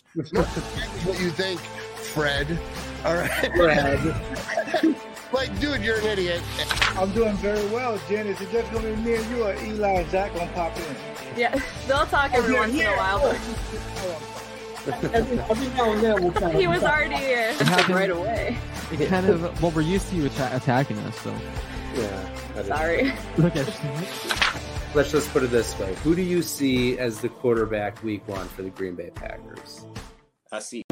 Packers. what you think, Fred. All right. Fred. like, dude, you're an idiot. I'm doing very well, Jen. Is it just gonna be me and you or Eli and Zach gonna pop in? Yeah, they'll talk oh, every once in a while. But every, every now and then we'll kind of he was already here happened- right away. It kind of well, we're used to you atta- attacking us, so Yeah. Sorry. look at Let's just put it this way: Who do you see as the quarterback week one for the Green Bay Packers? I see.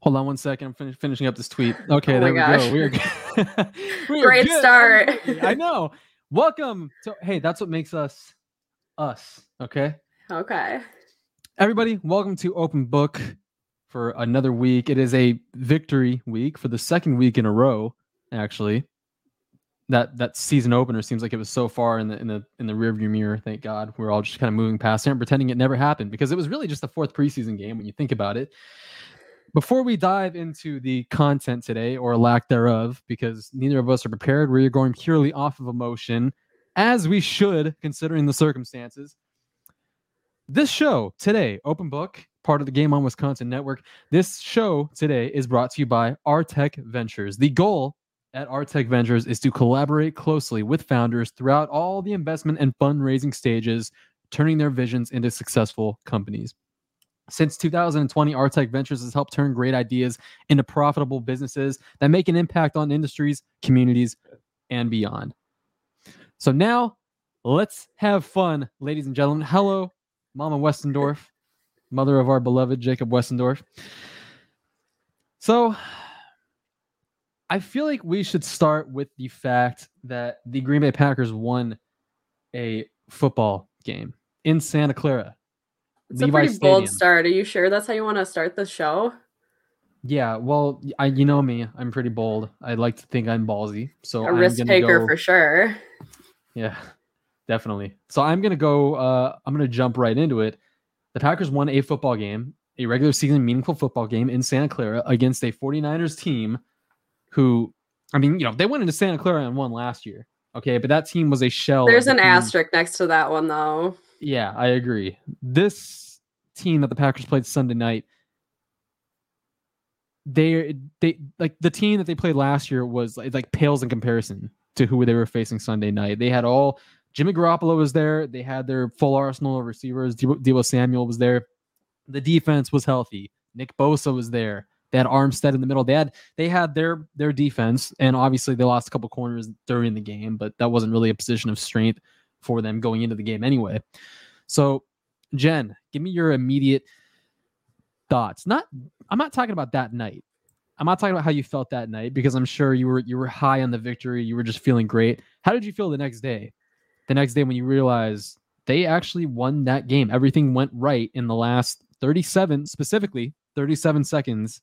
Hold on one second. I'm fin- finishing up this tweet. Okay, Oh there my we go. We are, good. We are Great good. start. I know. Welcome. To, hey, that's what makes us us. Okay, Okay. everybody. Welcome to Open Book for another week. It is a victory week for the second week in a row. Actually, that that season opener seems like it was so far in the in the in the rearview mirror. Thank God. We're all just kind of moving past it and pretending it never happened because it was really just the fourth preseason game when you think about it. Before we dive into the content today or lack thereof, because neither of us are prepared, we're going purely off of emotion, as we should considering the circumstances. This show today, Open Book, part of the Game on Wisconsin network. This show today is brought to you by Artec Ventures. The goal at Artec Ventures is to collaborate closely with founders throughout all the investment and fundraising stages, turning their visions into successful companies. Since 2020, Artec Ventures has helped turn great ideas into profitable businesses that make an impact on industries, communities, and beyond. So now let's have fun, ladies and gentlemen. Hello, Mama Westendorf, mother of our beloved Jacob Westendorf. So I feel like we should start with the fact that the Green Bay Packers won a football game in Santa Clara. It's a Levi pretty bold start. Are you sure that's how you want to start the show? Yeah, well, I you know me, I'm pretty bold. I like to think I'm ballsy. So A risk taker go- for sure. Yeah, definitely. So I'm gonna go. Uh, I'm gonna jump right into it. The Packers won a football game, a regular season meaningful football game in Santa Clara against a 49ers team, who, I mean, you know, they went into Santa Clara and won last year. Okay, but that team was a shell. There's an asterisk next to that one though. Yeah, I agree. This team that the Packers played Sunday night, they they like the team that they played last year was like, like pales in comparison to who they were facing Sunday night. They had all Jimmy Garoppolo was there. They had their full arsenal of receivers. Deebo, Deebo Samuel was there. The defense was healthy. Nick Bosa was there. They had Armstead in the middle. They had they had their their defense, and obviously they lost a couple corners during the game, but that wasn't really a position of strength for them going into the game anyway. So, Jen, give me your immediate thoughts. Not I'm not talking about that night. I'm not talking about how you felt that night because I'm sure you were you were high on the victory. You were just feeling great. How did you feel the next day? The next day when you realized they actually won that game. Everything went right in the last 37 specifically 37 seconds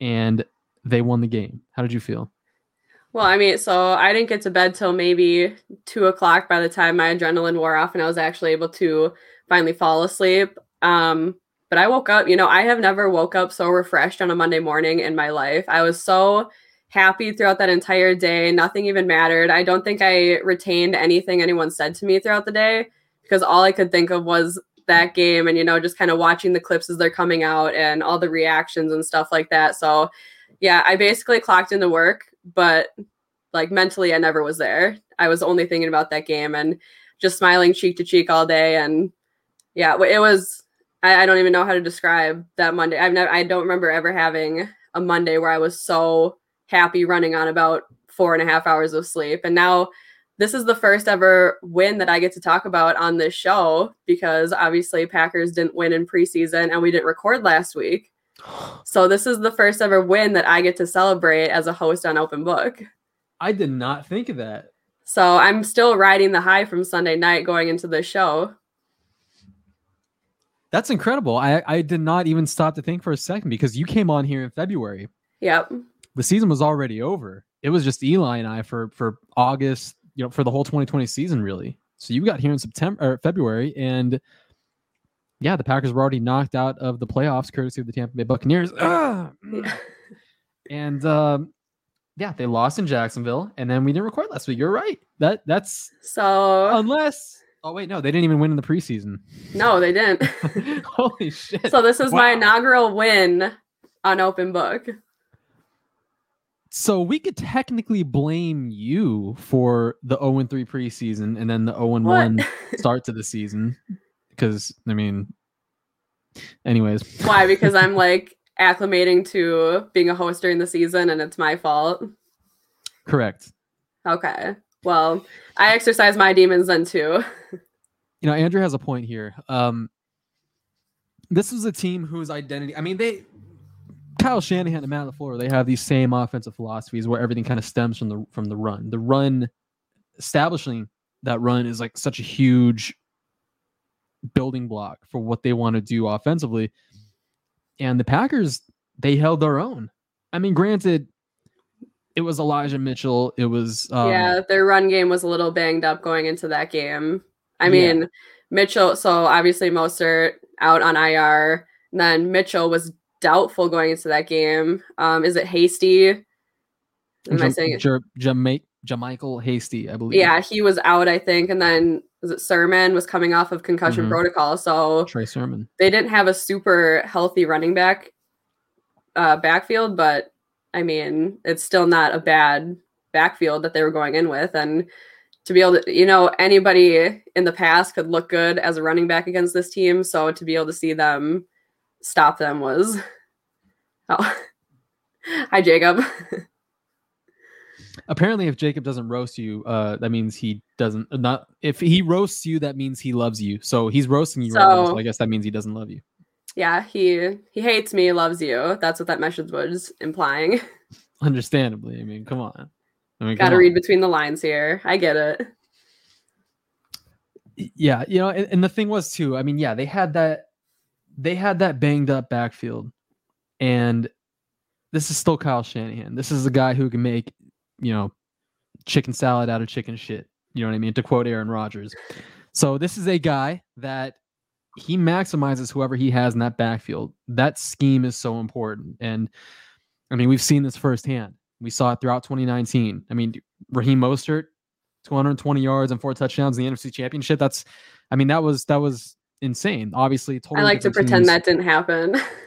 and they won the game. How did you feel? Well, I mean, so I didn't get to bed till maybe two o'clock by the time my adrenaline wore off and I was actually able to finally fall asleep. Um, but I woke up, you know, I have never woke up so refreshed on a Monday morning in my life. I was so happy throughout that entire day. Nothing even mattered. I don't think I retained anything anyone said to me throughout the day because all I could think of was that game and, you know, just kind of watching the clips as they're coming out and all the reactions and stuff like that. So, yeah, I basically clocked into work, but like mentally, I never was there. I was only thinking about that game and just smiling cheek to cheek all day. And yeah, it was. I, I don't even know how to describe that Monday. I've never. I don't remember ever having a Monday where I was so happy running on about four and a half hours of sleep. And now this is the first ever win that I get to talk about on this show because obviously Packers didn't win in preseason and we didn't record last week. So this is the first ever win that I get to celebrate as a host on Open Book. I did not think of that. So I'm still riding the high from Sunday night going into the show. That's incredible. I, I did not even stop to think for a second because you came on here in February. Yep. The season was already over. It was just Eli and I for for August, you know, for the whole 2020 season, really. So you got here in September or February, and yeah, the Packers were already knocked out of the playoffs, courtesy of the Tampa Bay Buccaneers. Ah! and um, yeah, they lost in Jacksonville, and then we didn't record last week. You're right. That that's So unless Oh wait, no, they didn't even win in the preseason. No, they didn't. Holy shit! so this is my inaugural win on open book. So we could technically blame you for the 0 3 preseason and then the 0 What? 1 start to the season. Because I mean, anyways, Why? Because I'm like acclimating to being a host during the season and it's my fault. correct. Okay. Well, I exercise my demons then too. You know, Andrew has a point here. Um, this was a team whose identity. I mean, they Kyle Shanahan and Matt LaFleur, they have these same offensive philosophies where everything kind of stems from the from the run. The run establishing that run is like such a huge building block for what they want to do offensively. And the Packers, they held their own. I mean, granted, it was Elijah Mitchell. It was um, yeah, their run game was a little banged up going into that game. I Yeah. mean, Mitchell, so obviously Mostert out on IR. And then Mitchell was doubtful going into that game. Um, is it Hasty? Am I saying it? Jer- Jama- JaMycal Hasty, I believe. Yeah, he was out, I think. And then was it Sermon was coming off of concussion Mhm. protocol. So Trey Sermon. they didn't have a super healthy running back uh, backfield, but I mean, it's still not a bad backfield that they were going in with. And to be able to, you know, anybody in the past could look good as a running back against this team. So to be able to see them stop them was. Oh. Hi, Jacob. Apparently, if Jacob doesn't roast you, uh, that means he doesn't. uh, Not if he roasts you, that means he loves you. So he's roasting you right now. So So- I guess that means he doesn't love you. yeah, he he hates me, loves you. That's what that message was implying. Understandably, I mean, come on. I mean, Got to read between the lines here. I get it. Yeah, you know, and, and the thing was too. I mean, yeah, they had that, they had that banged up backfield, and this is still Kyle Shanahan. This is a guy who can make, you know, chicken salad out of chicken shit. You know what I mean? To quote Aaron Rodgers. So this is a guy that he maximizes whoever he has in that backfield. That scheme is so important, and I mean, we've seen this firsthand. We saw it throughout 2019. I mean, Raheem Mostert, 220 yards and four touchdowns in the NFC Championship. That's, I mean, that was that was insane. Obviously, totally I like to pretend teams. that didn't happen.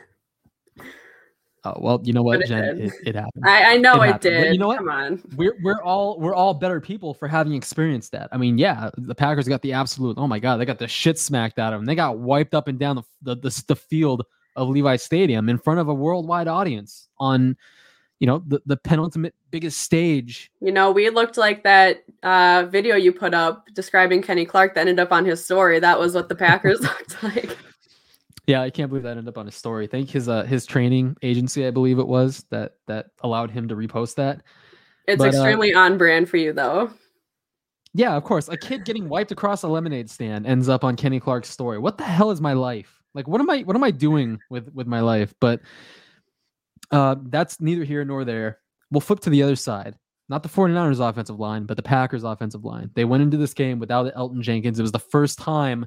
Oh, well, you know what, it Jen, it, it happened. I, I know It it, happened. But did. you know what? Come on. we're we're all we're all better people for having experienced that. I mean, yeah, the Packers got the absolute. Oh my god, they got the shit smacked out of them. They got wiped up and down the the, the, the field of Levi Stadium in front of a worldwide audience on, you know, the the penultimate biggest stage. You know, we looked like that uh, video you put up describing Kenny Clark that ended up on his story. That was what the Packers looked like. Yeah, I can't believe that ended up on his story. Thank his uh his training agency, I believe it was that that allowed him to repost that. It's But, uh, extremely on brand for you, though. Yeah, of course. A kid getting wiped across a lemonade stand ends up on Kenny Clark's story. What the hell is my life? Like what am I what am I doing with with my life? But uh that's neither here nor there. We'll flip to the other side. Not the 49ers offensive line, but the Packers offensive line. They went into this game without Elgton Jenkins. It was the first time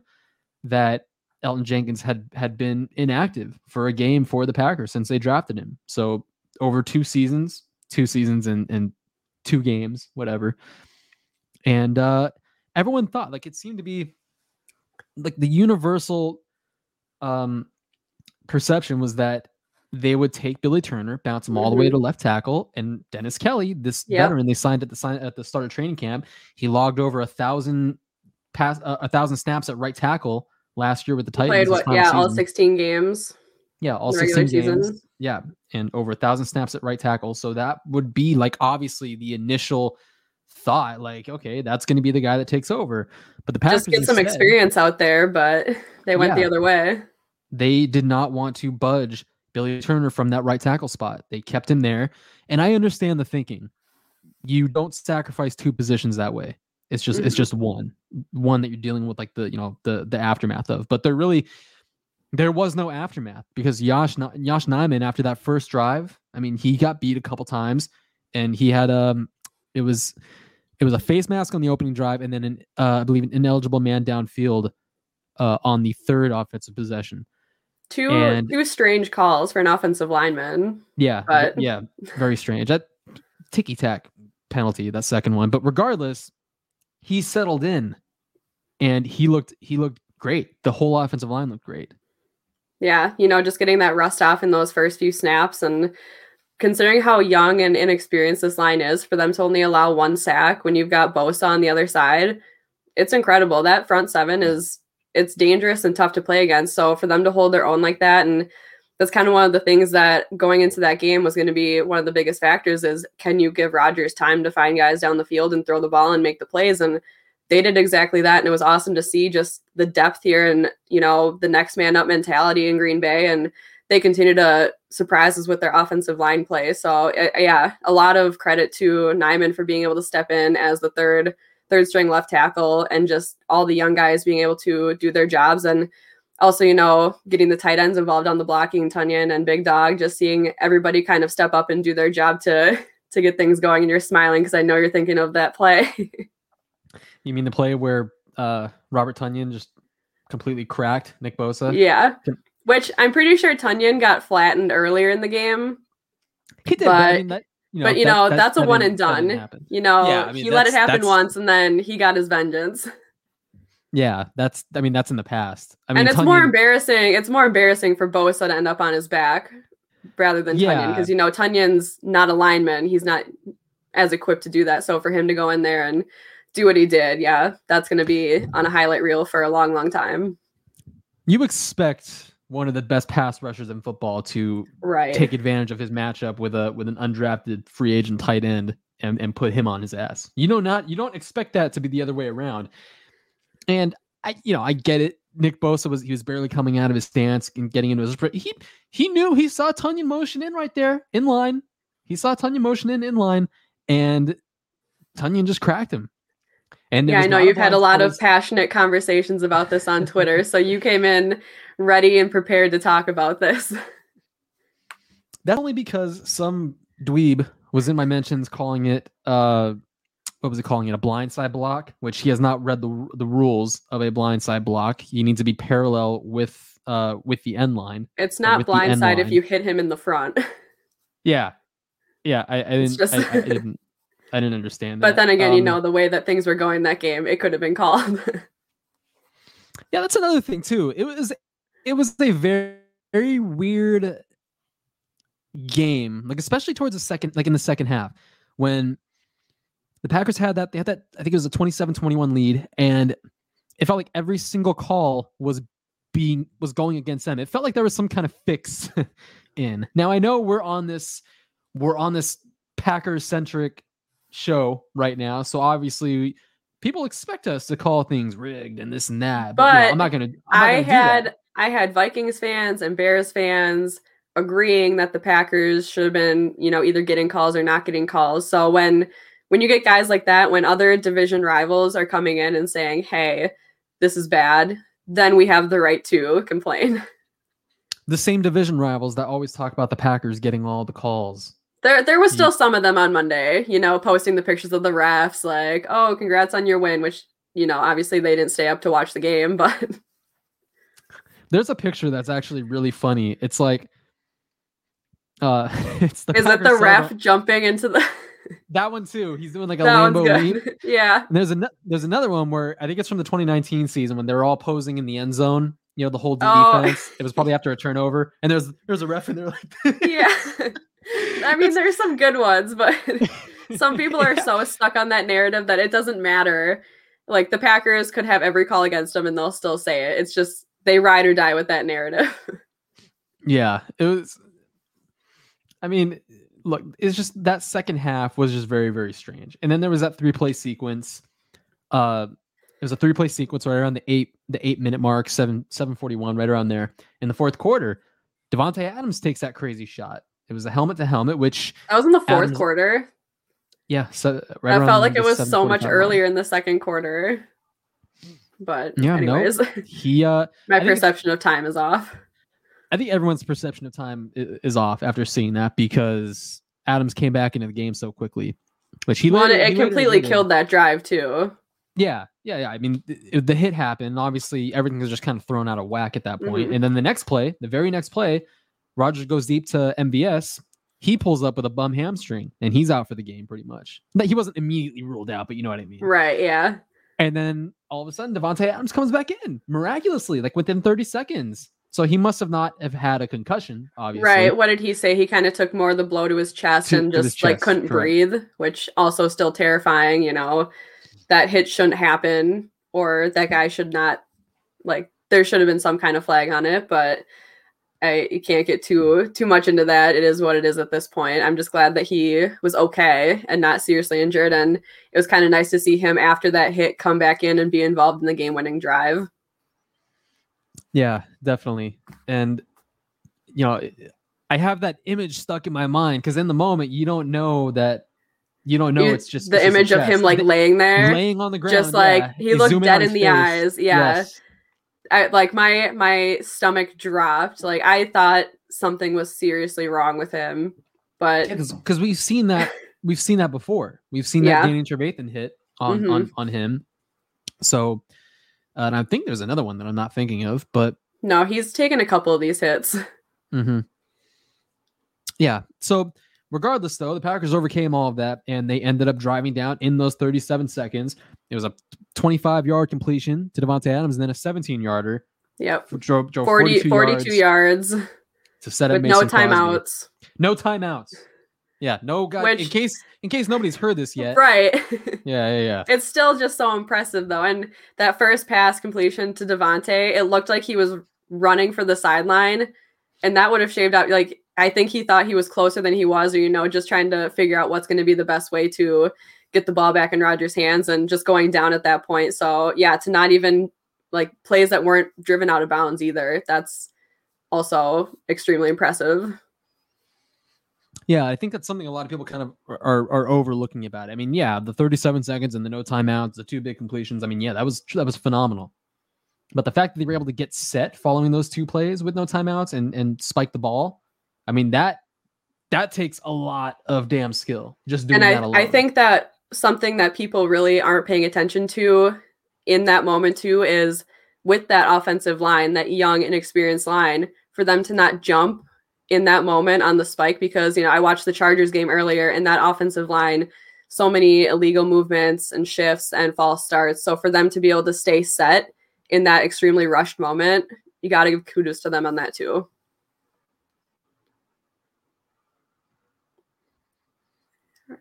that Elgton Jenkins had had been inactive for a game for the Packers since they drafted him. So over two seasons, two seasons and and two games, whatever. And uh everyone thought like it seemed to be like the universal um perception was that they would take Billy Turner, bounce him all the way to left tackle, and Dennis Kelly, this Yep. veteran they signed at the sign at the start of training camp, he logged over a thousand pass uh, a thousand snaps at right tackle last year with the Titans. Played what? Yeah, all 16 games. Yeah, all in the regular 16 games. Yeah, and over a thousand snaps at right tackle. So that would be like obviously the initial thought, like, okay, that's going to be the guy that takes over. But the Packers Just get some instead, experience out there, but they went the other way. They did not want to budge Billy Turner from that right tackle spot. They kept him there, and I understand the thinking. You don't sacrifice two positions that way. It's just it's Mhm. just one, one that you're dealing with, like the you know the the aftermath of. But there really there was no aftermath because Ni- Josh Nijman after that first drive, I mean, he got beat a couple times, and he had um, it was it was a face mask on the opening drive, and then an uh, I believe an ineligible man downfield uh, on the third offensive possession. Two And- two strange calls for an offensive lineman. Yeah, But- yeah, very strange. That ticky tack penalty, that second one. But regardless, he settled in, and he looked he looked great. The whole offensive line looked great. Yeah, you know, just getting that rust off in those first few snaps and considering how young and inexperienced this line is for them to only allow one sack when you've got Bosa on the other side, it's incredible. That front seven is it's dangerous and tough to play against. So for them to hold their own like that and that's kind of one of the things that going into that game was going to be one of the biggest factors is can you give Rodgers time to find guys down the field and throw the ball and make the plays and they did exactly that and it was awesome to see just the depth here and you know the next man up mentality in Green Bay and they continue to surprise us with their offensive line play. So uh, yeah, a lot of credit to Nijman for being able to step in as the third third string left tackle and just all the young guys being able to do their jobs and also, you know, getting the tight ends involved on the blocking, Tonyan and Big Dog, just seeing everybody kind of step up and do their job to to get things going. And you're smiling because I know you're thinking of that play. you mean the play where uh, Robert Tonyan just completely cracked Nick Bosa? Yeah. Which I'm pretty sure Tonyan got flattened earlier in the game. He did, but, I mean, that, you know, but you that- know, that- that's a one and done. You know, Yeah, I mean, he let it happen that's- once and then he got his vengeance. Yeah, that's. I mean, that's in the past. I mean, and it's more embarrassing. It's more embarrassing for Bosa to end up on his back rather than Tonyan because you know Tonyan's not a lineman. He's not as equipped to do that. So for him to go in there and do what he did, yeah, that's going to be on a highlight reel for a long, long time. you expect one of the best pass rushers in football to Right. take advantage of his matchup with a with an undrafted free agent tight end and, and put him on his ass. You know not you don't expect that to be the other way around. And I you know, I get it. Nick Bosa was he was barely coming out of his stance and getting into his he he knew he saw Tonyan motion in right there in line. He saw Tonyan motion in in line and Tonyan just cracked him. And yeah, I know you've had a lot of passionate conversations about this on Twitter. so you came in ready and prepared to talk about this. That's only because some dweeb was in my mentions calling it uh what was he calling it a blindside block, which he has not read the the rules of a blindside block. You need to be parallel with uh with the end line. It's not with the blindside if you hit him in the front. Yeah, yeah. I, I didn't. just- I, I didn't. I didn't understand. That. But then again, you Um, know, the way that things were going that game, it could have been called. Yeah, that's another thing too. It was it was a very very weird game, like especially towards the second like in the second half when the Packers had that they had that I think it was a 27-21 lead and it felt like every single call was being was going against them. It felt like there was some kind of fix in. Now I know we're on this we're on this Packers centric show right now, so obviously people expect us to call things rigged and this and that. But, you know, I'm not gonna. I'm not I gonna do that. had I had Vikings fans and Bears fans agreeing that the Packers should have been, you know, either getting calls or not getting calls. So when when you get guys like that, when other division rivals are coming in and saying, "Hey, this is bad," then we have the right to complain. the same division rivals that always talk about the Packers getting all the calls. There there was still some of them on Monday, you know, posting the pictures of the refs like, "Oh, congrats on your win," which, you know, obviously they didn't stay up to watch the game, but There's a picture that's actually really funny. It's like, uh, it's the is it the ref jumping into the That one too. He's doing like a That Lambo lead. yeah. And there's a there's another one where I think it's from the 2019 season when they were all posing in the end zone. You know, the whole Oh. defense. It was probably after a turnover, and there's there's a ref in there like, Yeah. I mean, there's some good ones, but some people are Yeah. so stuck on that narrative that it doesn't matter. Like the Packers could have every call against them and they'll still say it. It's just they ride or die with that narrative. Yeah, it was. I mean, look, it's just that second half was just very, very strange. And then there was that three play sequence. Uh, it was a three play sequence right around the eight the eight minute mark, seven seven forty one, right around there. In the fourth quarter, Davante Adams takes that crazy shot. It was a helmet to helmet, which That was in the fourth Adams- quarter. yeah, so right I felt like it was so much earlier in the second quarter. But Yeah, no. anyways, He uh, my I perception of time is off. I think everyone's perception of time is off after seeing that because Adams came back into the game so quickly. Which he Well, later- it he completely killed that drive too. Yeah, yeah, yeah. I mean, th- the hit happened. Obviously, everything was just kind of thrown out of whack at that point. Mhm. And then the next play, the very next play, Rodgers goes deep to MVS. He pulls up with a bum hamstring, and he's out for the game pretty much. But he wasn't immediately ruled out, but you know what I mean. Right, yeah. And then all of a sudden Davante Adams comes back in miraculously, like within 30 seconds. So he must have not have had a concussion, obviously. Right. What did he say? He kind of took more of the blow to his chest To- and just like couldn't correct. breathe, which also still terrifying, you know. That hit shouldn't happen or that guy should not like there should have been some kind of flag on it, but I you can't get too too much into that. It is what it is at this point. I'm just glad that he was okay and not seriously injured and it was kind of nice to see him after that hit come back in and be involved in the game-winning drive. Yeah, definitely. And you know, I have that image stuck in my mind because in the moment you don't know that you don't know You- it's just the it's just image of him like laying there. laying on the ground. just like, yeah. he looked dead in the eyes, yeah. Yes. I like my my stomach dropped. Like I thought something was seriously wrong with him, but because we've seen that we've seen that before. We've seen Yeah. that Danny Trevathan hit on on on him. So, uh, and I think there's another one that I'm not thinking of, but no, he's taken a couple of these hits. Mm-hmm. yeah. So regardless, though, the Packers overcame all of that, and they ended up driving down in those 37 seconds. It was a 25 yard completion to Davante Adams, and then a 17 yarder. Yep. Drove, drove 40, 42, 42 yards, yards, to set up no Crosby. timeouts. No timeouts. Yeah, no guy. in case in case nobody's heard this yet. Right. Yeah, yeah, yeah. it's still just so impressive though. And that first pass completion to Davante, it looked like he was running for the sideline. And that would have shaved out like I think he thought he was closer than he was, or you know, just trying to figure out what's going to be the best way to get the ball back in Rodgers' hands and just going down at that point. So yeah, to not even like plays that weren't driven out of bounds either. That's also extremely impressive. Yeah, I think that's something a lot of people kind of are, are, overlooking about. I mean, yeah, the 37 seconds and the no timeouts, the two big completions. I mean, yeah, that was that was phenomenal. But the fact that they were able to get set following those two plays with no timeouts and and spike the ball, I mean that that takes a lot of damn skill just doing and that alone. I, I think that something that people really aren't paying attention to in that moment too is with that offensive line, that young, inexperienced line, for them to not jump in that moment on the spike because you know I watched the Chargers game earlier and that offensive line, so many illegal movements and shifts and false starts. So for them to be able to stay set in that extremely rushed moment, you got to give kudos to them on that too.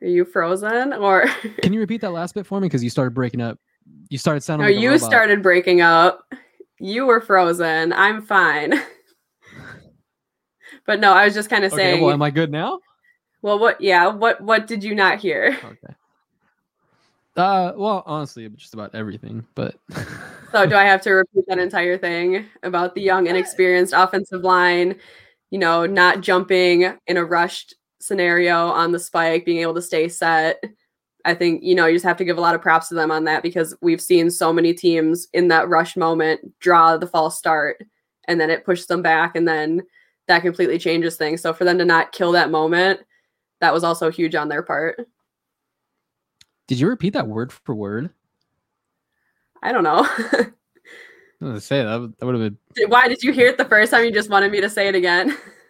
Are you frozen or Can you repeat that last bit for me because you started breaking up? You started sounding. no? like a You started breaking up. You were frozen. I'm fine. but no, I was just kind of Okay, saying. well, am I good now? well, what? Yeah. What? What did you not hear? Okay. Uh, well, honestly, just about everything, but So do I have to repeat that entire thing about the young, inexperienced offensive line? You know, not jumping in a rushed scenario on the spike, being able to stay set. I think you know you just have to give a lot of props to them on that because we've seen so many teams in that rush moment draw the false start, and then it pushes them back, and then that completely changes things. So for them to not kill that moment, that was also huge on their part. did you repeat that word for word? I don't know. I was say that that would have been Why did you hear it the first time? You just wanted me to say it again.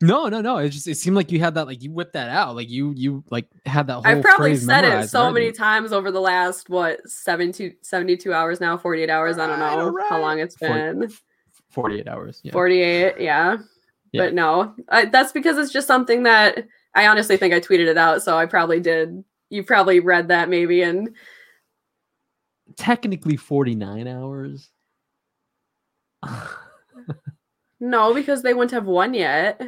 No, no, no. It just it seemed like you had that like you whipped that out. Like you you like had that whole I've probably said it so many times over the last what 72, 72 hours now, 48 hours. I don't Right, know how long it's been. 48 hours. Yeah. 48, yeah. Yeah. But no, I, that's because it's just something that I honestly think I tweeted it out. So I probably did. You probably read that maybe. And Technically 49 hours. no, because they wouldn't have won yet.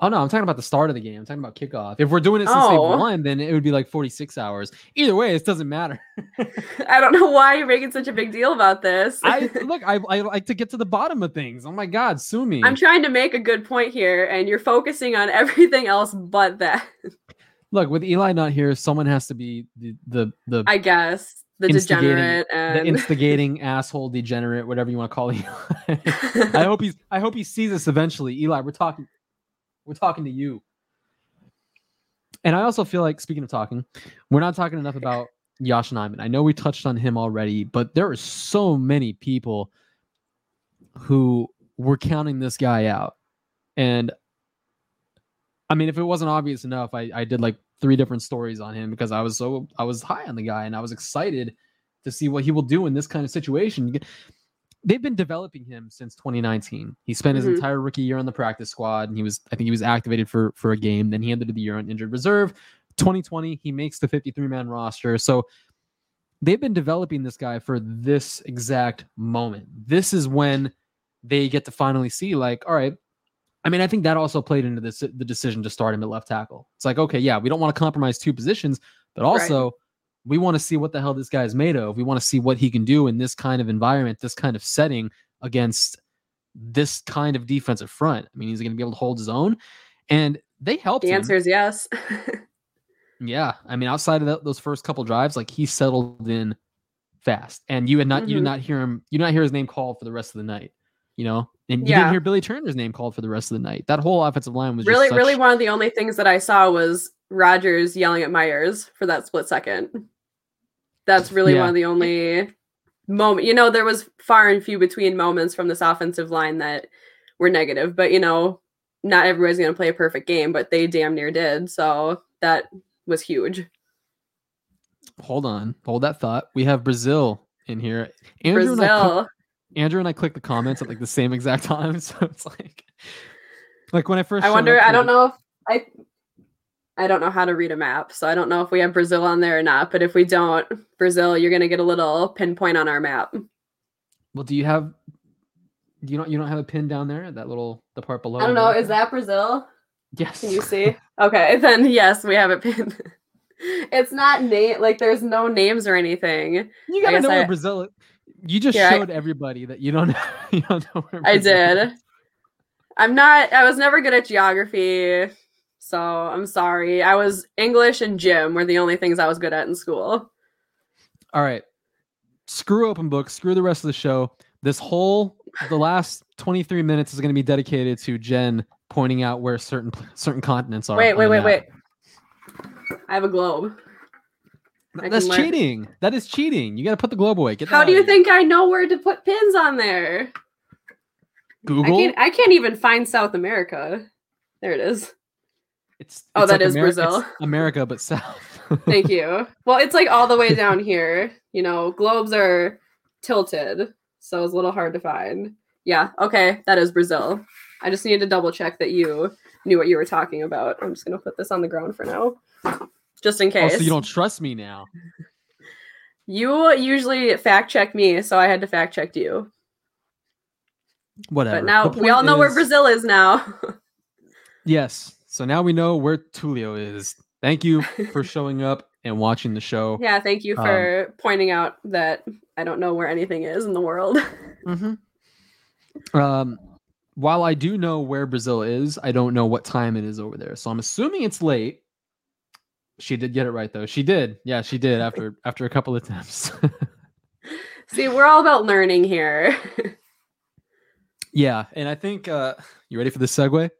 Oh no, I'm talking about the start of the game. I'm talking about kickoff. If we're doing it since Oh. they've won, then it would be like 46 hours. Either way, it doesn't matter. I don't know why you're making such a big deal about this. I look, I, I like to get to the bottom of things. Oh my god, sue me. I'm trying to make a good point here, and you're focusing on everything else but that. look, with Eli not here, someone has to be the the the, I guess the degenerate the and instigating asshole degenerate, whatever you want to call Eli. I hope he's I hope he sees this eventually. Eli, we're talking we're talking to you. And I also feel like speaking of talking, we're not talking enough about Josh Nijman. I know we touched on him already, but there are so many people who were counting this guy out. And I mean, if it wasn't obvious enough, I, I did like three different stories on him because I was so I was high on the guy and I was excited to see what he will do in this kind of situation. They've been developing him since 2019. He spent his Mhm. entire rookie year on the practice squad, and he was I think he was activated for for a game. Then he ended the year on injured reserve. 2020, he makes the 53 man roster. So they've been developing this guy for this exact moment. This is when they get to finally see, like, all right. I mean, I think that also played into this the decision to start him at left tackle. It's like, okay, yeah, we don't want to compromise two positions, but Right. We want to see what the hell this guy is made of. We want to see what he can do in this kind of environment, this kind of setting against this kind of defensive front. I mean, he's going to be able to hold his own, and they helped The him. answer is yes. Yeah, I mean, outside of that, those first couple drives, like he settled in fast, and you had not, you did Mhm. not hear him, you did not hear his name called for the rest of the night, you know, and you Yeah. didn't hear Billy Turner's name called for the rest of the night. That whole offensive line was really, just really one of the only things that I saw was Rodgers yelling at Myers for that split second. That's really Yeah. one of the only moment. You know, there was far and few between moments from this offensive line that were negative, but you know, not everybody's going to play a perfect game, but they damn near did. So that was huge. Hold on, hold that thought. We have Brazil in here. Andrew and I, click- Andrew and I clicked the comments at like the same exact time, so it's like, like when I first. I wonder. I don't know if I. I don't know how to read a map, so I don't know if we have Brazil on there or not. But if we don't, Brazil, you're gonna get a little pinpoint on our map. Well, do you have? Do you don't? You don't have a pin down there? That little the part below. I don't know. there? Is that Brazil? Yes. Can you see? okay, then yes, we have it pinned. it's not name like there's no names or anything. You gotta know I- where Brazil. is. You just Here, I- showed everybody that you don't know. You don't know where. I did. is. I'm not. I was never good at geography, so I'm sorry. I was English and gym were the only things I was good at in school. All right. Screw open book. Screw the rest of the show. This whole the last 23 minutes is going to be dedicated to Jen pointing out where certain certain continents are. Wait, wait, wait, wait. I have a globe. I That's can learn- cheating. That is cheating. You got to put the globe away. Get that How do you think I know where to put pins on there? I Google? can't. I can't even find South America. There it is. It's, Oh, it's that like is Ameri- Brazil. America, but south. Thank you. Well, it's like all the way down here. You know, globes are tilted, so it's a little hard to find. Yeah, okay, that is Brazil. I just needed to double check that you knew what you were talking about. I'm just gonna put this on the ground for now, just in Oh, case. so you don't trust me now. You usually fact check me, so I had to fact check you. Whatever. But now we all know where Brazil is now. Yes. So now we know where Tulio is. Thank you for showing up and watching the show. yeah, thank you Um, for pointing out that I don't know where anything is in the world. Mm-hmm. Um, while I do know where Brazil is, I don't know what time it is over there. So I'm assuming it's late. She did get it right though. She did. Yeah, she did after after a couple of attempts. See, we're all about learning here. yeah, and I think uh you ready for the segue?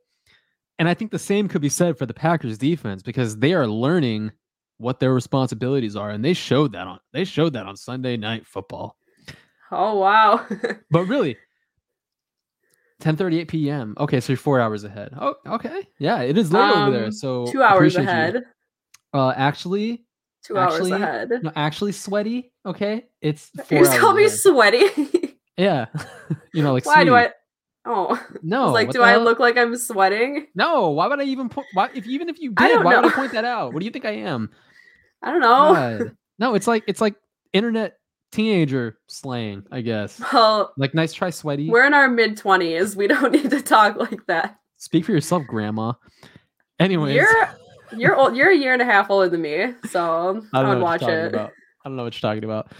And I think the same could be said for the Packers defense because they are learning what their responsibilities are and they showed that on they showed that on Sunday night football. oh wow. But really, 10:38 p.m. Okay, so you're four hours ahead. Oh, okay. Yeah, it is late over there. Um, So Two hours appreciate you. ahead. Uh, actually, Two Actually, hours ahead. no, actually, sweaty. Okay, it's four just call me sweaty. Yeah, you know, like Why do. I? Oh, No, like, do I hell? look like I'm sweating? No, why would I even point? Why, if even if you did, why would I point that out? What do you think I am? I don't know. God. No, it's like it's like internet teenager slang, I guess. Well, Like, nice try, sweaty. we're in our mid twenties. We don't need to talk like that. Speak for yourself, grandma. Anyways, You're you're old. You're a year and a half older than me, so I I, don't know would watch it. about. I don't know what you're talking about.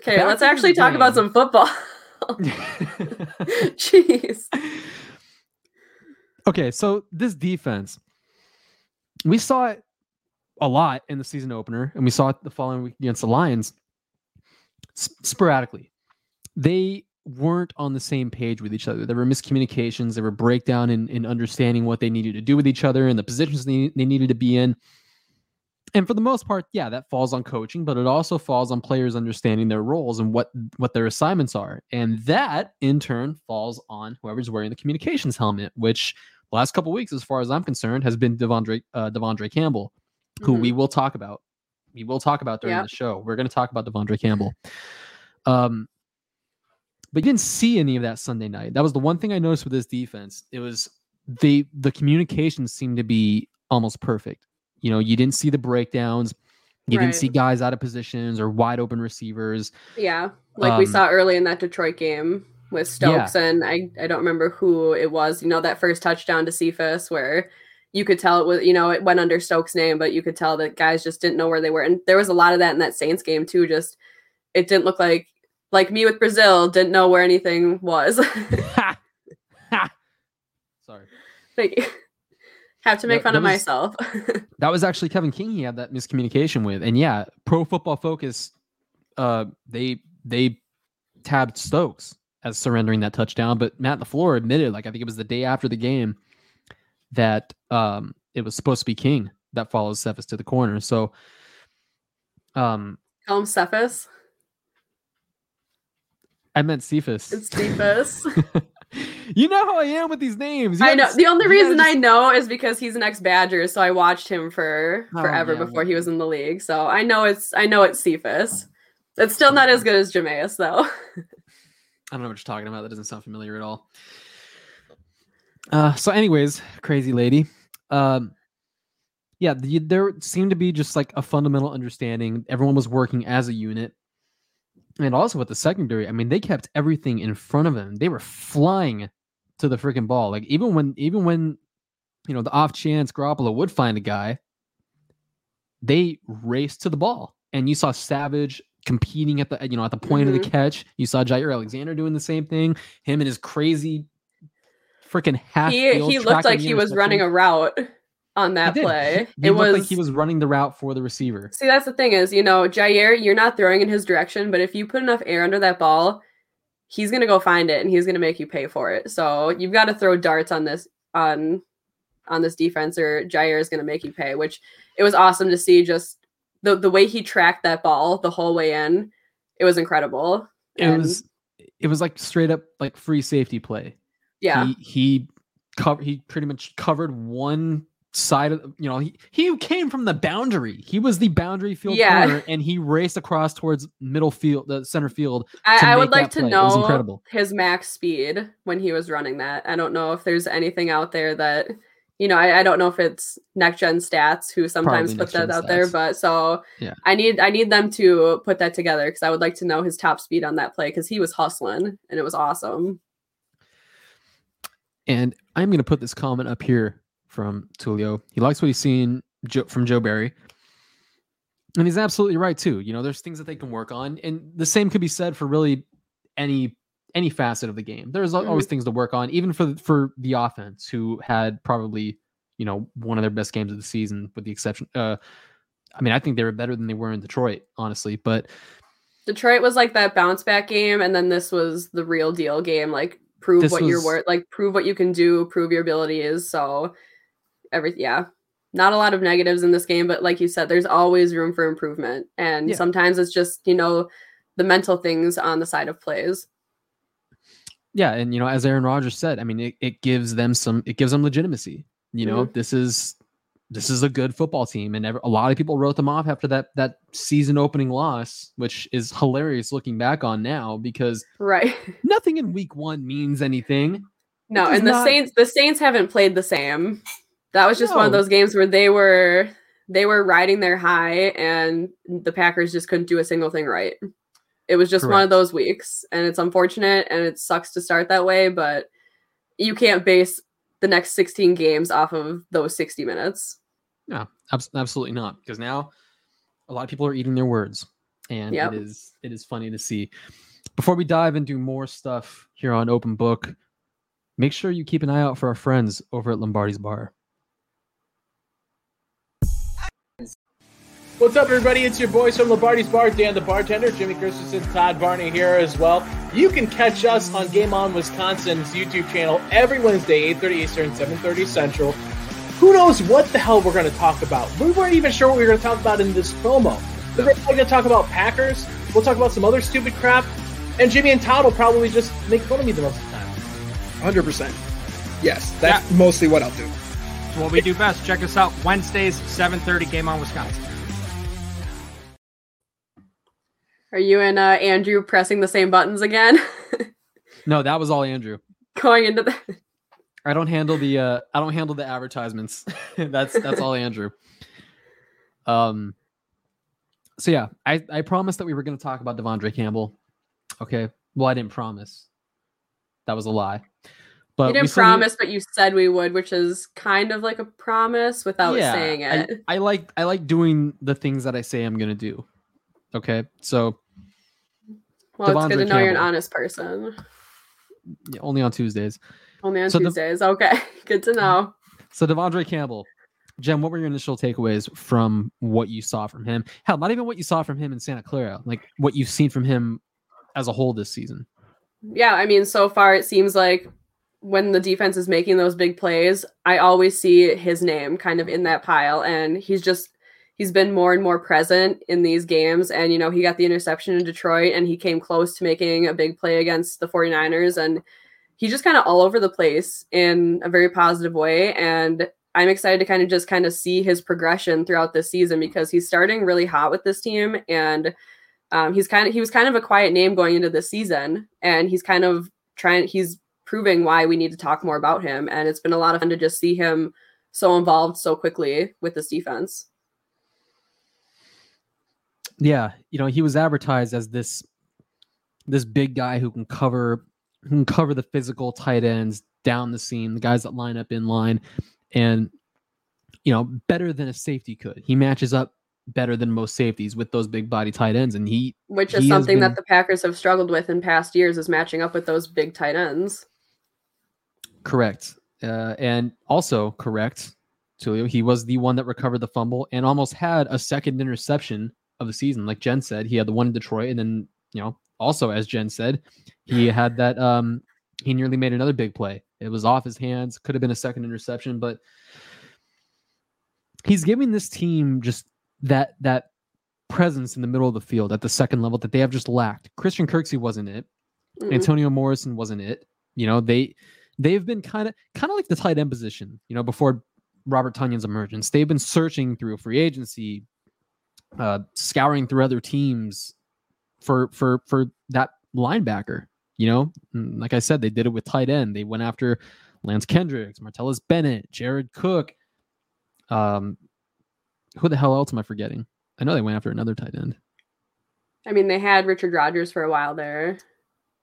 Okay, Back let's actually talk about some football. Jeez. okay, so this defense, we saw it a lot in the season opener, and we saw it the following week against the Lions sporadically. They weren't on the same page with each other. There were miscommunications, there were breakdown in, in understanding what they needed to do with each other and the positions they, they needed to be in. And for the most part, yeah, that falls on coaching, but it also falls on players understanding their roles and what what their assignments are. And that in turn falls on whoever's wearing the communications helmet, which the last couple weeks, as far as I'm concerned, has been De'Vondre uh, De'Vondre Campbell, who Mhm. we will talk about. We will talk about during Yep. the show. We're going to talk about De'Vondre Campbell. Um, but you didn't see any of that Sunday night. That was the one thing I noticed with this defense. It was the the communication seemed to be almost perfect. You know, you didn't see the breakdowns. You didn't see guys out of positions or wide open receivers. Yeah, like we Um, saw early in that Detroit game with Stokes, and I I don't remember who it was. You know that first touchdown to Cephus where you could tell it was you know it went under Stokes' name, but you could tell that guys just didn't know where they were, and there was a lot of that in that Saints game too. Just it didn't look like like me with Brazil didn't know where anything was. Sorry. like, have to make That- fun of was- myself. That was actually Kevin King he had that miscommunication with. And yeah, Pro Football Focus uh they they tabbed Stokes as surrendering that touchdown, but Matt LaFleur admitted like I think it was the day after the game that um it was supposed to be King that follows Cephus to the corner. So um Call him Cephas. I meant Cephas. It's Cephas. you know how I am with these names. You I know. The only reason I know is because he's an ex Badger, so I watched him for Oh, forever yeah, before he was in the league. So I know it's I know it's Cephus. It's still not as good as Jameis though. I don't know what you're talking about. That doesn't sound familiar at all. Uh, so, anyways, crazy lady. Um, yeah, the, there seemed to be just like a fundamental understanding. Everyone was working as a unit, and also with the secondary. I mean, they kept everything in front of them. They were flying to the freaking ball. Like even when, even when, you know, the off chance Garoppolo would find a guy, they raced to the ball, and you saw Savage competing at the you know at the point of the mm-hmm. catch. You saw Jaire Alexander doing the same thing. Him and his crazy freaking half. he he looked like he was running a route on that He play. He it looked was like he was running the route for the receiver. See, that's the thing is, you know, Jaire, you're not throwing in his direction, but if you put enough air under that ball, he's gonna go find it and he's gonna make you pay for it. So you've got to throw darts on this on on this defense, or Jaire is gonna make you pay. Which it was awesome to see. Just the the way he tracked that ball the whole way in, it was incredible. It And, was it was like straight up like free safety play. yeah, He he covered he pretty much covered one side of you know he he came from the boundary. He was the boundary field Yeah. corner and he raced across towards middle field the center field. I, I would like to play. Know his max speed when he was running that. I don't know if there's anything out there that you know. I, I don't know if it's next gen stats who sometimes Probably put that out there, but so Yeah. I need I need them to put that together because I would like to know his top speed on that play because he was hustling and it was awesome. And I'm going to put this comment up here from Tulio. He likes what he's seen from Joe Barry. And he's absolutely right too. You know, there's things that they can work on, and the same could be said for really any any facet of the game. There's always things to work on, even for the- for the offense, who had probably you know one of their best games of the season, with the exception. Uh, I mean, I think they were better than they were in Detroit, honestly. But Detroit was like that bounce back game, and then this was the real deal game. Like prove what you're worth, like prove what you can do, prove your ability is. So every yeah, not a lot of negatives in this game, but like you said, there's always room for improvement, and Yeah. sometimes it's just you know the mental things on the side of plays. yeah, and you know, as Aaron Rodgers said, I mean, it, it gives them some, it gives them legitimacy. You know, mm-hmm. this is this is a good football team, and a lot of people wrote them off after that that season opening loss, which is hilarious looking back on now because Right. nothing in week one means anything. No, and the not- Saints the Saints haven't played the same. That was just one of those games where they were they were riding their high and the Packers just couldn't do a single thing right. It was just one of those weeks and it's unfortunate and it sucks to start that way, but you can't base the next 16 games off of those 60 minutes. No, abs- absolutely not. Because now a lot of people are eating their words, and Yep. it is it is funny to see. Before we dive into more stuff here on Open Book, make sure you keep an eye out for our friends over at Lombardi's Bar. What's up, everybody? It's your boys from Lombardi's Bar, Dan the bartender, Jimmy Christensen, Todd Barney here as well. You can catch us on Game On Wisconsin's YouTube channel every Wednesday, 8.30 Eastern, 7.30 Central. Who knows what the hell we're going to talk about? We weren't even sure what we were going to talk about in this promo. We're going to talk about Packers. We'll talk about some other stupid crap. And Jimmy and Todd will probably just make fun of me the most of the time. 100%. Yes, that's mostly what I'll do. It's what we do best. Check us out Wednesdays, 7:30 Game on Wisconsin. Are you and uh, Andrew pressing the same buttons again? No, that was all Andrew. Going into the I don't handle the uh I don't handle the advertisements. that's that's all Andrew. Um so yeah, I I promised that we were going to talk about De'Vondre Campbell. Okay. Well, I didn't promise. That was a lie. But you didn't promise, but you said we would, which is kind of like a promise without saying I- it. I, like I like doing the things that I say I'm going to do. Okay? So well, it's good to know you're an honest person. yeah, only on Tuesdays. Only on So Tuesdays. okay, good to know. So De'Vondre Campbell, Jen, what were your initial takeaways from what you saw from him? Hell, not even what you saw from him in Santa Clara, like what you've seen from him as a whole this season. Yeah, I mean, so far it seems like when the defense is making those big plays, I always see his name kind of in that pile. And he's just, he's been more and more present in these games. And, you know, he got the interception in Detroit and he came close to making a big play against the 49ers. And he's just kind of all over the place in a very positive way. And I'm excited to kind of just kind of see his progression throughout this season because he's starting really hot with this team. And um, he's kind of he was kind of a quiet name going into this season, and he's kind of trying. He's proving why we need to talk more about him, and it's been a lot of fun to just see him so involved so quickly with this defense. Yeah, you know, he was advertised as this this big guy who can cover who can cover the physical tight ends down the seam, the guys that line up in line, and you know, better than a safety could. He matches up better than most safeties with those big body tight ends, and he Which is He something been- that the Packers have struggled with in past years, is matching up with those big tight ends. Correct. Uh, and also correct, Tulio. He was the one that recovered the fumble and almost had a second interception of the season. Like Jen said, he had the one in Detroit, and then you know, also as Jen said, he had that. Um, he nearly made another big play. It was off his hands. Could have been a second interception, but he's giving this team just that that presence in the middle of the field at the second level that they have just lacked. Christian Kirksey wasn't it. Mm. Antonio Morrison wasn't it. You know, they they've been kind of kind of like the tight end position, you know, before Robert Tonyan's emergence. They've been searching through free agency, uh scouring through other teams for for for that linebacker, you know? And Like I said, they did it with tight end. They went after Lance Kendricks, Martellus Bennett, Jared Cook. Um who the hell else am I forgetting? I know they went after another tight end. I mean, they had Richard Rodgers for a while there.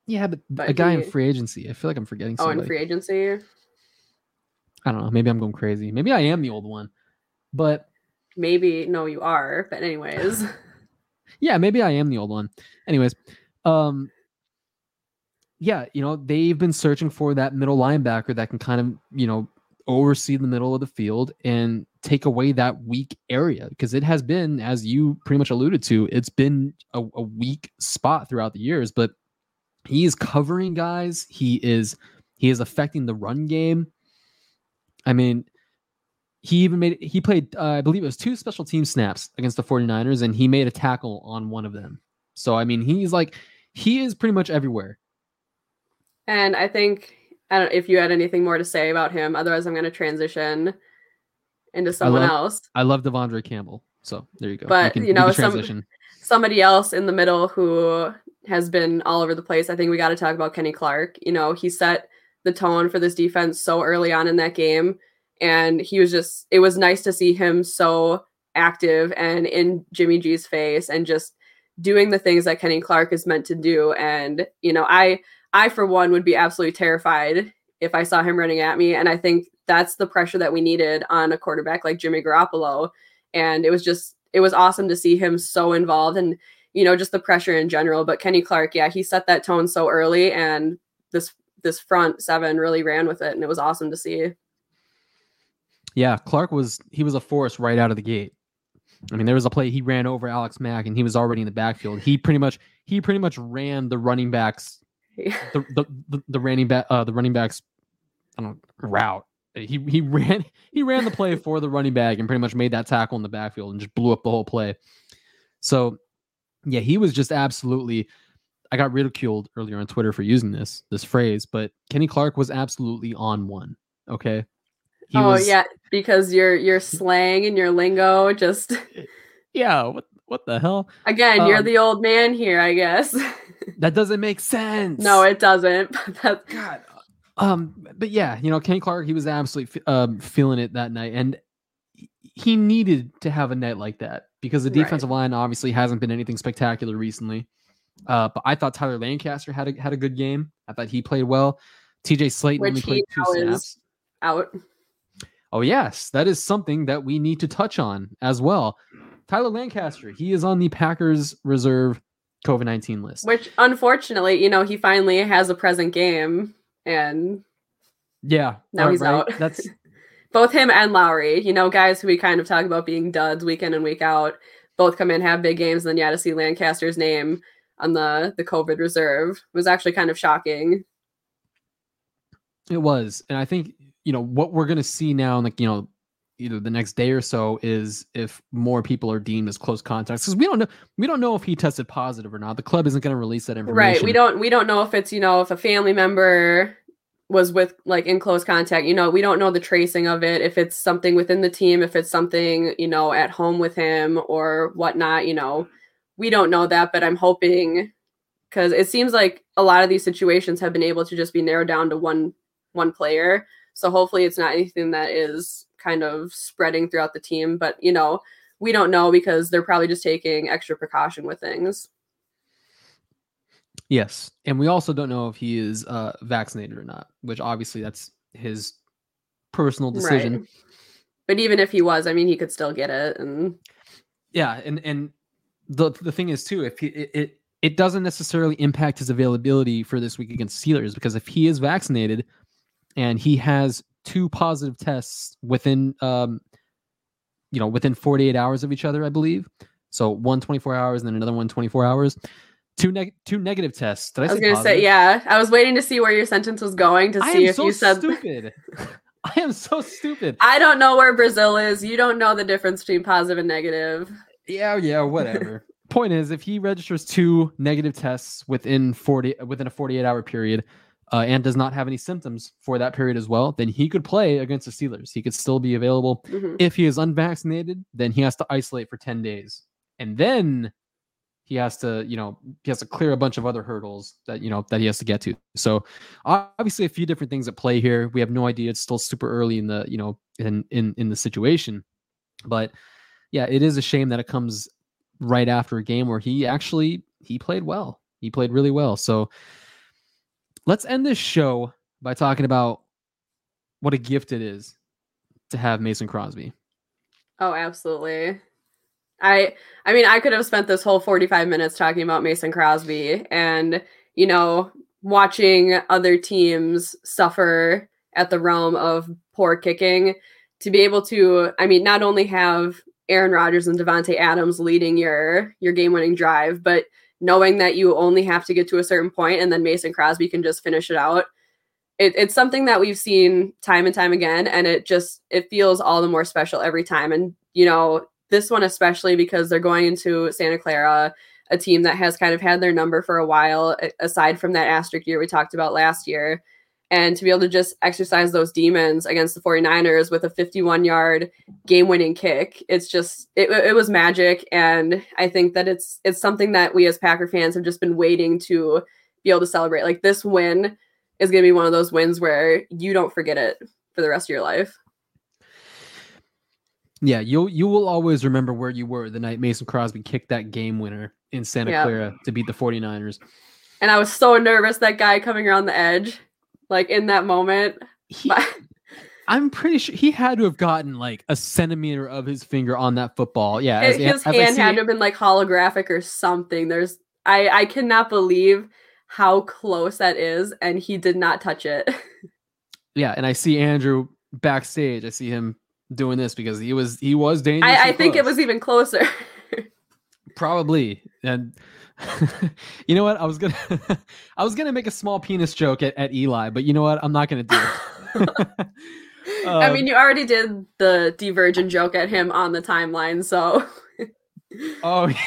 Yeah, but, But a guy in free agency. I feel like I'm forgetting Oh, somebody. in free agency. I don't know. Maybe I'm going crazy. Maybe I am the old one. But Maybe no, you are. But anyways, yeah, maybe I am the old one. Anyways, um yeah, you know, they've been searching for that middle linebacker that can kind of, you know, oversee the middle of the field and take away that weak area because it has been as you pretty much alluded to, it's been a, a weak spot throughout the years, but he is covering guys, he is he is affecting the run game. I mean, he even made he played uh, i believe it was two special team snaps against the 49ers and he made a tackle on one of them so i mean he's like he is pretty much everywhere and I think I don't if you had anything more to say about him. Otherwise, I'm going to transition into someone love- else. i love de'vondre campbell so there you go But, can, you know, can some- transition somebody else in the middle who has been all over the place. I think we got to talk about Kenny Clark. You know, he set the tone for this defense so early on in that game. And he was just, it was nice to see him so active and in Jimmy G's face and just doing the things that Kenny Clark is meant to do. And, you know, I, I for one would be absolutely terrified if I saw him running at me. And I think that's the pressure that we needed on a quarterback like Jimmy Garoppolo. And it was just, it was awesome to see him so involved and you know just the pressure in general but kenny clark yeah he set that tone so early and this this front seven really ran with it and it was awesome to see yeah clark was he was a force right out of the gate i mean there was a play he ran over alex mack and he was already in the backfield he pretty much he pretty much ran the running backs the the, the, the running back uh the running backs I don't know, route he he ran he ran the play for the running back and pretty much made that tackle in the backfield and just blew up the whole play. So yeah, he was just absolutely I got ridiculed earlier on Twitter for using this this phrase, but Kenny Clark was absolutely on one. Okay. He oh was- yeah, because your your slang and your lingo just Yeah. What what the hell? again, you're Um, the old man here, I guess. That doesn't make sense. no, it doesn't. But that's God. Um, but yeah, you know, Kenny Clark, he was absolutely um, feeling it that night, and he- needed to have a night like that because the Right. defensive line obviously hasn't been anything spectacular recently. Uh, but I thought Tyler Lancaster had a had a good game. I thought he played well. T.J. Slaton Which only he played two is- snaps. out. Oh yes, that is something that we need to touch on as well. Tyler Lancaster, he is on the Packers reserve COVID nineteen list. Which unfortunately, you know, he finally has a present game and yeah, now right, he's right. out. That's both him and Lowry, you know, guys who we kind of talk about being duds week in and week out, both come in, have big games, and then yeah, to see Lancaster's name on the the COVID reserve was actually kind of shocking. It was, and I think you know what we're gonna see now, like you know, either the next day or so, is if more people are deemed as close contacts because we don't know we don't know if he tested positive or not. The club isn't gonna release that information. Right. We don't we don't know if it's, you know, if a family member was with like in close contact, you know, we don't know the tracing of it, if it's something within the team, if it's something, you know, at home with him or whatnot, you know. We don't know that, but I'm hoping because it seems like a lot of these situations have been able to just be narrowed down to one one player. So hopefully it's not anything that is kind of spreading throughout the team. But you know, we don't know because they're probably just taking extra precaution with things. Yes, and we also don't know if he is uh, vaccinated or not, which obviously that's his personal decision. Right. But even if he was, I mean, he could still get it. And Yeah, and and the the thing is too, if he it, it it doesn't necessarily impact his availability for this week against Steelers because if he is vaccinated and he has two positive tests within um you know within 48 hours of each other, I believe. So one 24 hours and then another one 24 hours. Two neg- two negative tests. Did I, I was say going to say, positive? yeah, I was waiting to see where your sentence was going to see if so you said. stupid. I am so stupid. I don't know where Brazil is. You don't know the difference between positive and negative. Yeah, yeah, whatever. Point is, if he registers two negative tests within forty within a forty eight hour period, uh, and does not have any symptoms for that period as well, then he could play against the Steelers. He could still be available. Mhm. If he is unvaccinated, then he has to isolate for ten days, and then he has to, you know, he has to clear a bunch of other hurdles that you know that he has to get to. So obviously, a few different things at play here. We have no idea. It's still super early in the you know in in in the situation, but yeah, it is a shame that it comes right after a game where he actually he played well. He played really well. So let's end this show by talking about what a gift it is to have Mason Crosby. Oh, absolutely. I I mean, I could have spent this whole 45 minutes talking about Mason Crosby and, you know, watching other teams suffer at the realm of poor kicking to be able to I mean, not only have Aaron Rodgers and Davante Adams leading your your game-winning drive, but knowing that you only have to get to a certain point and then Mason Crosby can just finish it out. It, it's something that we've seen time and time again, and it just it feels all the more special every time. And you know, this one especially because they're going into Santa Clara, a team that has kind of had their number for a while, aside from that asterisk year we talked about last year. And to be able to just exercise those demons against the 49ers with a 51 yard game winning kick, it's just, it, it was magic. And I think that it's, it's something that we as Packer fans have just been waiting to be able to celebrate. Like this win is going to be one of those wins where you don't forget it for the rest of your life. Yeah, you'll you will always remember where you were the night Mason Crosby kicked that game winner in Santa Yeah. Clara to beat the 49ers. And I was so nervous that guy coming around the edge, like in that moment. He, I'm pretty sure he had to have gotten like a centimeter of his finger on that football. Yeah, It- his as I hand had to have been like holographic or something. There's I I cannot believe how close that is, and he did not touch it. Yeah, and I see Andrew backstage. I see him doing this because he was he was dangerous. I, I think it was even closer. probably and. you know what? I was gonna, I was gonna make a small penis joke at, at Eli, but you know what? I'm not gonna do it. I Um, mean, you already did the divergent joke at him on the timeline, so oh, yeah.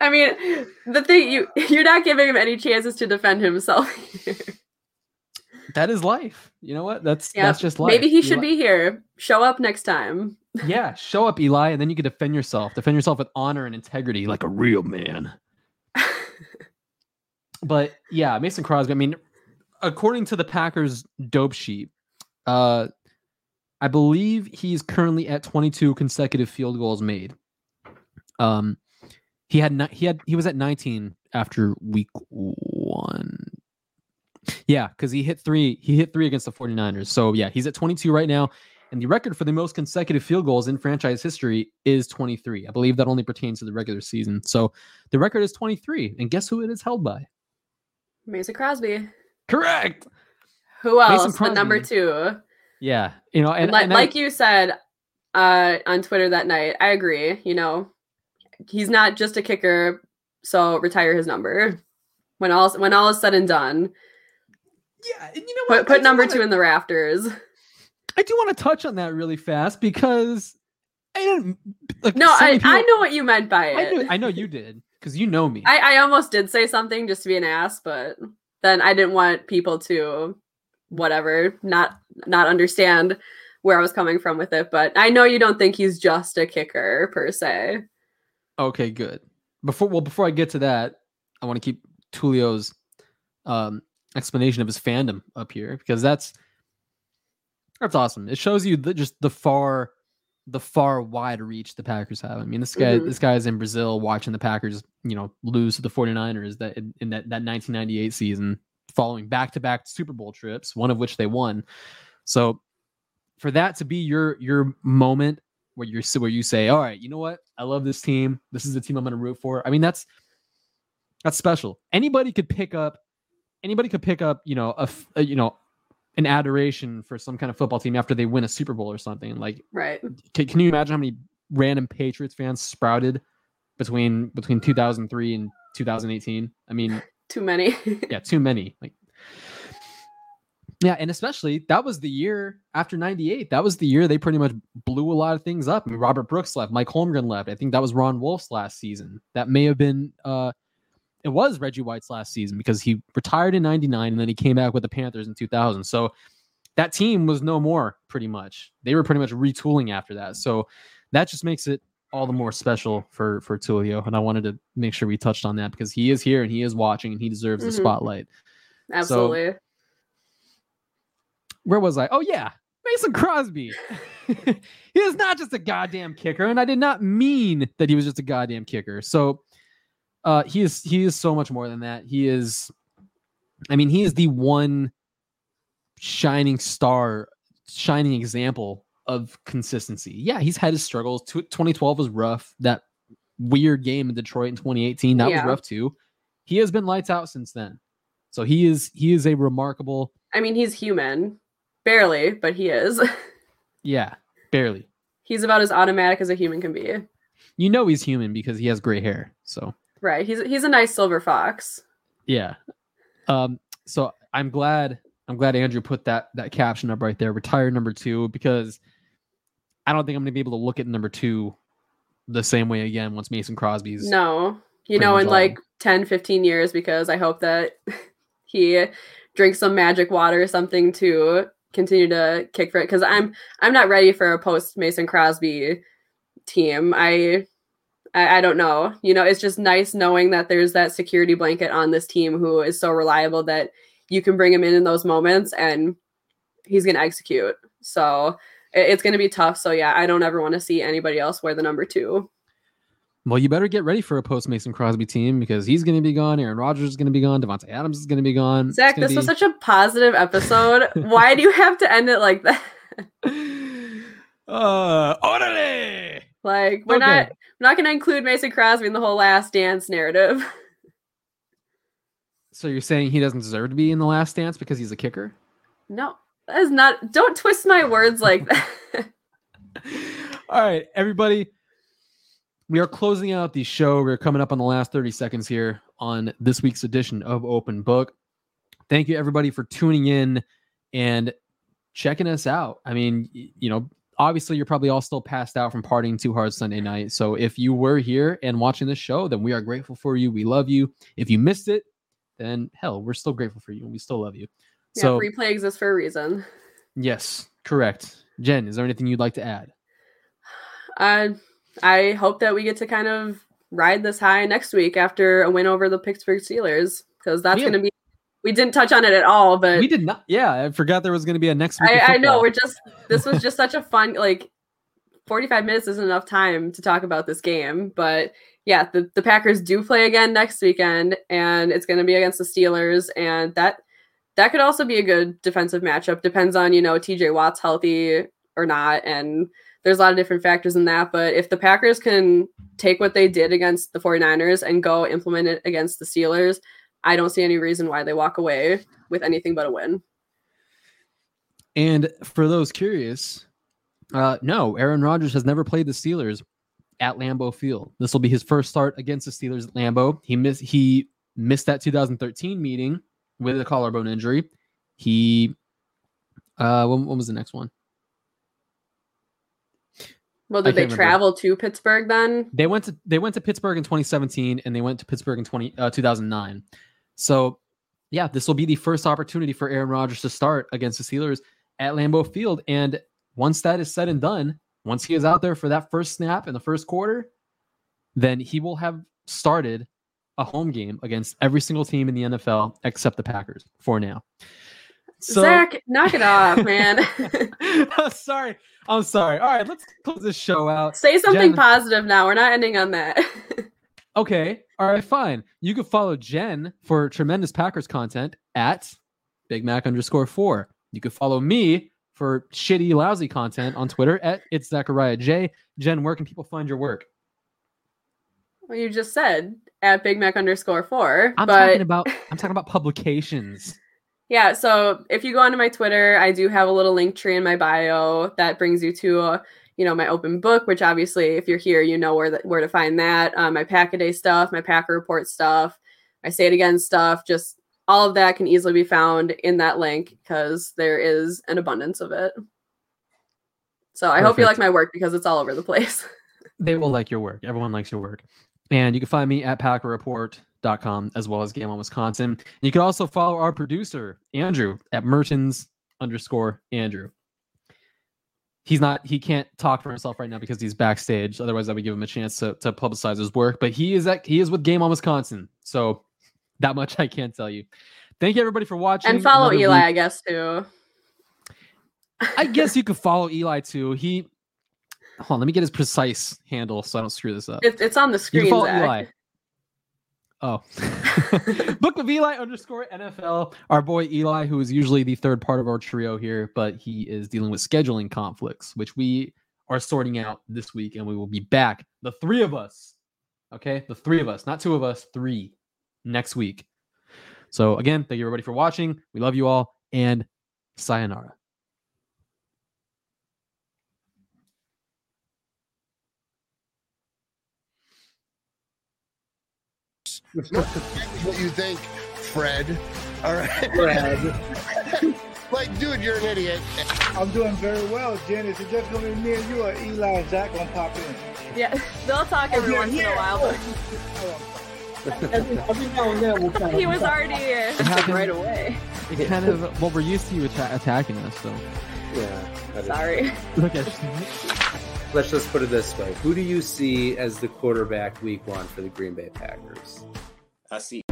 I mean, the thing you you're not giving him any chances to defend himself. That is life. You know what? That's Yeah, that's just life. Maybe he should Eli- be here. Show up next time. Yeah, show up, Eli, and then you can defend yourself. Defend yourself with honor and integrity, like a real man. but yeah, Mason Crosby. I mean, according to the Packers dope sheet, uh, I believe he's currently at 22 consecutive field goals made. Um, he had ni- he had he was at 19 after week one. Yeah, because he hit three. He hit three against the 49ers. So yeah, he's at 22 right now. And the record for the most consecutive field goals in franchise history is 23. I believe that only pertains to the regular season. So the record is 23. And guess who it is held by? Mason Crosby. Correct. Who else? The number two. Yeah. You know, and, And, like, and I- like you said uh, on Twitter that night, I agree. You know, he's not just a kicker, so retire his number. When all when all is said and done, yeah, and you know what? put put number wanna- two in the rafters. I do want to touch on that really fast because I didn't like No, so I, people- I know what you meant by I, it. knew, I know you did because you know me. I, I almost did say something just to be an ass, but then I didn't want people to whatever not not understand where I was coming from with it. But I know you don't think he's just a kicker per se. Okay, good. Before well, before I get to that, I want to keep Tulio's um, explanation of his fandom up here because that's that's awesome. It shows you the, just the far the far wide reach the Packers have. I mean, this guy Mhm. this guy's in Brazil watching the Packers, you know, lose to the 49ers that in, in that, that 1998 season following back-to-back Super Bowl trips, one of which they won. So for that to be your your moment where you're where you say, "All right, you know what? I love this team. This is the team I'm going to root for." I mean, that's that's special. Anybody could pick up anybody could pick up, you know, a, a, you know, an adoration for some kind of football team after they win a Super Bowl or something. Like Right. can, can you imagine how many random Patriots fans sprouted between between 2003 and 2018? I mean, Too many. yeah, too many. Like, yeah, and especially that was the year after '98. That was the year they pretty much blew a lot of things up. I mean, Robert Brooks left, Mike Holmgren left. I think that was Ron Wolf's last season. That may have been. uh It was Reggie White's last season because he retired in '99 and then he came back with the Panthers in 2000. So that team was no more. Pretty much, they were pretty much retooling after that. So that just makes it all the more special for for Tulio. And I wanted to make sure we touched on that because he is here and he is watching and he deserves the Mhm. spotlight. Absolutely. Where was I? Oh yeah, Mason Crosby. he is not just a goddamn kicker, and I did not mean that he was just a goddamn kicker. So uh he is he is so much more than that. He is I mean, he is the one shining star, shining example of consistency. Yeah, he's had his struggles. 2012 was rough. That weird game in Detroit in 2018, that Yeah. was rough too. He has been lights out since then. So he is he is a remarkable I mean, he's human. Barely, but he is. Yeah, barely. he's about as automatic as a human can be. You know he's human because he has gray hair. So Right. He's he's a nice silver fox. yeah. Um. So I'm glad. I'm glad Andrew put that that caption up right there. Retire number two because I don't think I'm gonna be able to look at number two the same way again once Mason Crosby's. No. You know, in like 10, 15 years, because I hope that he drinks some magic water or something to continue to kick for it. Because I'm I'm not ready for a post Mason Crosby team. I, I I don't know. You know, it's just nice knowing that there's that security blanket on this team who is so reliable that you can bring him in in those moments and he's gonna execute. So it- it's gonna be tough. So yeah, I don't ever want to see anybody else wear the number two. Well, you better get ready for a post Mason Crosby team because he's gonna be gone. Aaron Rodgers is gonna be gone. Davante Adams is gonna be gone. Zach, this was such a positive episode. Why do you have to end it like that? uh, orderly. Like we're Okay. not we're not gonna include Mason Crosby in the whole last dance narrative. So you're saying he doesn't deserve to be in the last dance because he's a kicker? No, that is not don't twist my words like that. All right, everybody. We are closing out the show. We're coming up on the last 30 seconds here on this week's edition of Open Book. Thank you, everybody, for tuning in and checking us out. I mean, you know, obviously, you're probably all still passed out from partying too hard Sunday night. So if you were here and watching this show, then we are grateful for you. We love you. If you missed it, then hell, we're still grateful for you and we still love you. Yeah, So replay exists for a reason. yes, correct. Jen, is there anything you'd like to add? Uh, I hope that we get to kind of ride this high next week after a win over the Pittsburgh Steelers because that's Yeah. going to be. We didn't touch on it at all, but we did not. Yeah, I forgot there was going to be a next week. I, I know we're just. This was just such a fun like. Forty-five minutes isn't enough time to talk about this game, but yeah, the, the Packers do play again next weekend, and it's going to be against the Steelers, and that that could also be a good defensive matchup. Depends on you know T.J. Watt's healthy or not, and there's a lot of different factors in that. But if the Packers can take what they did against the 49ers and go implement it against the Steelers, I don't see any reason why they walk away with anything but a win. And for those curious, uh, no, Aaron Rodgers has never played the Steelers at Lambeau Field. This will be his first start against the Steelers at Lambeau. He missed he missed that 2013 meeting with a collarbone injury. He uh when, when was the next one? Well, did they can't remember. travel to Pittsburgh then? They went to they went to Pittsburgh in 2017 and they went to Pittsburgh in 20 uh, 2009. So, yeah, this will be the first opportunity for Aaron Rodgers to start against the Steelers at Lambeau Field and once that is said and done, once he is out there for that first snap in the first quarter, then he will have started a home game against every single team in the NFL except the Packers for now. So, Zach, knock it off, man. I'm sorry. I'm sorry. All right, let's close this show out. Say something Jen- positive now. We're not ending on that. Okay. All right, fine. You can follow Jen for tremendous Packers content at Big Mac underscore four. You can follow me for shitty, lousy content on Twitter at it's Zachariah J. Jen, where can people find your work? well, you just said at Big Mac underscore four. I'm but talking about I'm talking about publications. yeah, so if you go onto my Twitter, I do have a little link tree in my bio that brings you to you know my open book, which obviously if you're here, you know where that where to find that. Um, my pack a day stuff, my Packer report stuff, my say it again stuff, just all of that can easily be found in that link because there is an abundance of it. So I hope you like my work because it's all over the place. They will like your work. Everyone likes your work. And you can find me at packerreport.com as well as Game on Wisconsin. And you can also follow our producer, Andrew, at Mertens underscore Andrew. He's not, he can't talk for himself right now because he's backstage. Otherwise, I would give him a chance to, to publicize his work. But he is at, he is with Game on Wisconsin. So that much I can't tell you. Thank you everybody for watching. and follow Another Eli, week- I guess too. I guess you could follow Eli too. He, hold on, let me get his precise handle so I don't screw this up. It, it's on the You screen. can follow Zach. Eli. Oh, Book of Eli underscore NFL. Our boy Eli, who is usually the third part of our trio here, but he is dealing with scheduling conflicts, which we are sorting out this week, and we will be back, the three of us. Okay, the three of us, not two of us, three next week. So again, thank you everybody for watching. We love you all, and sayonara. What you think, Fred. All right. Fred. like, dude, you're an idiot. I'm doing very well, Jen. Is it just gonna be me and you, or Eli and Zach gonna pop in? Yeah, they'll talk every yeah, once in a while, but Every, every now and then we'll kind of. he was already happened. right away. It kind of well, we're used to you atta- attacking us, so Yeah. Sorry. look at Let's just put it this way: Who do you see as the quarterback week one for the Green Bay Packers? I see